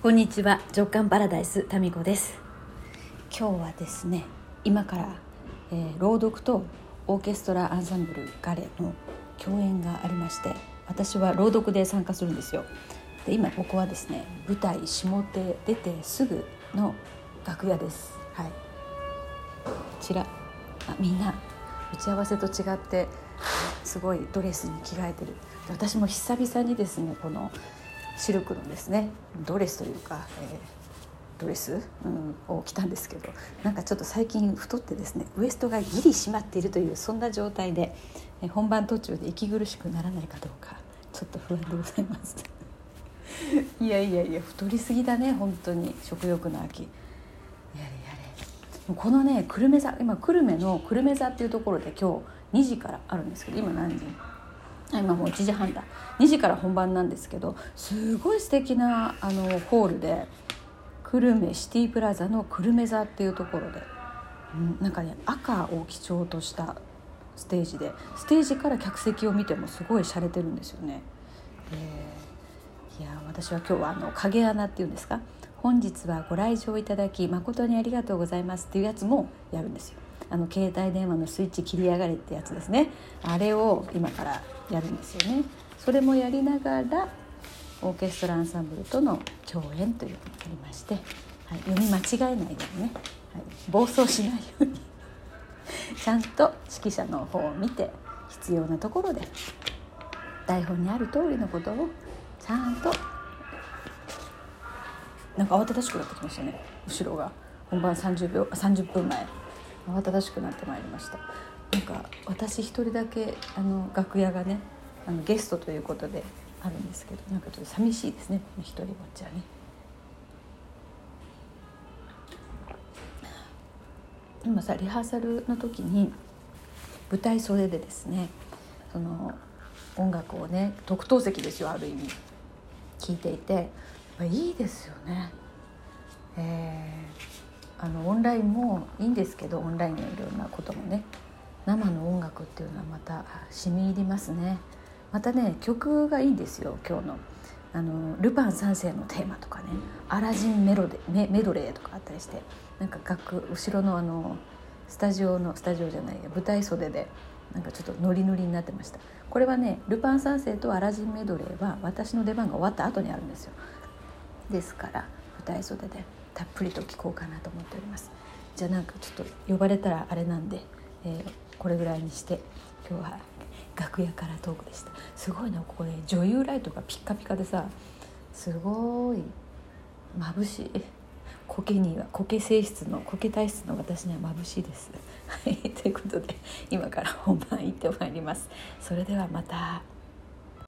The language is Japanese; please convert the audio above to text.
こんにちは。直感パラダイスタミコです。今日はですね今から、えー、朗読とオーケストラアンサンブルガレの共演がありまして私は朗読で参加するんですよ。で今ここはですね舞台下手出てすぐの楽屋です。はい。こちらあみんな打ち合わせと違ってすごいドレスに着替えてる。私も久々にですねこのシルクのですねドレスというか、えー、ドレス、うん、を着たんですけどなんかちょっと最近太ってですねウエストがギリ締まっているというそんな状態で、えー、本番途中で息苦しくならないかどうかちょっと不安でございます。いやいやいや太りすぎだね本当に。食欲の秋。やれやれ。このね久留米座今久留米の久留米座っていうところで今日2時からあるんですけど今何時？今もう1時半だ2時から本番なんですけどすごい素敵なあのホールで久留米シティプラザの久留米座っていうところで、うん、なんかね赤を基調としたステージでステージから客席を見てもすごい洒落てるんですよね。いや私は今日はあの影穴っていうんですか？本日はご来場いただき誠にありがとうございますっていうやつもやるんですよ。あの携帯電話のスイッチ切り上がれってやつですね。あれを今からやるんですよね。それもやりながらオーケストラアンサンブルとの共演というのがありまして、はい、読み間違えないようにね、はい、暴走しないように。ちゃんと指揮者の方を見て必要なところで台本にある通りのことをちゃんとなんか慌ただしくなってきましたね。後ろが本番30秒30分前。慌ただしくなってまいりましたなんか私一人だけあの楽屋がねあのゲストということであるんですけどなんかちょっと寂しいですね一人ぼっちはね。今さリハーサルの時に舞台袖でですねその音楽をね特等席ですよある意味聴いていていいですよね。えーあのオンラインもいいんですけどオンラインのいろんなこともね。生の音楽っていうのはまた染み入りますね。またね曲がいいんですよ今日の。あのルパン三世のテーマとかね。アラジンメロデメメドレーとかあったりして。なんか楽後ろのあのスタジオのスタジオじゃないや舞台袖でなんかちょっとノリノリになってました。これはねルパン三世とアラジンメドレーは私の出番が終わった後にあるんですよ。ですから舞台袖で。たっぷりと聞こうかなと思っておりますじゃあなんかちょっと呼ばれたらあれなんで、えー、これぐらいにして今日は楽屋からトークでしたすごいなここね女優ライトがピッカピカでさすごい眩しい苔には苔性質の苔体質の私には眩しいです。はい、ということで今から本番行ってまいります。それではまた。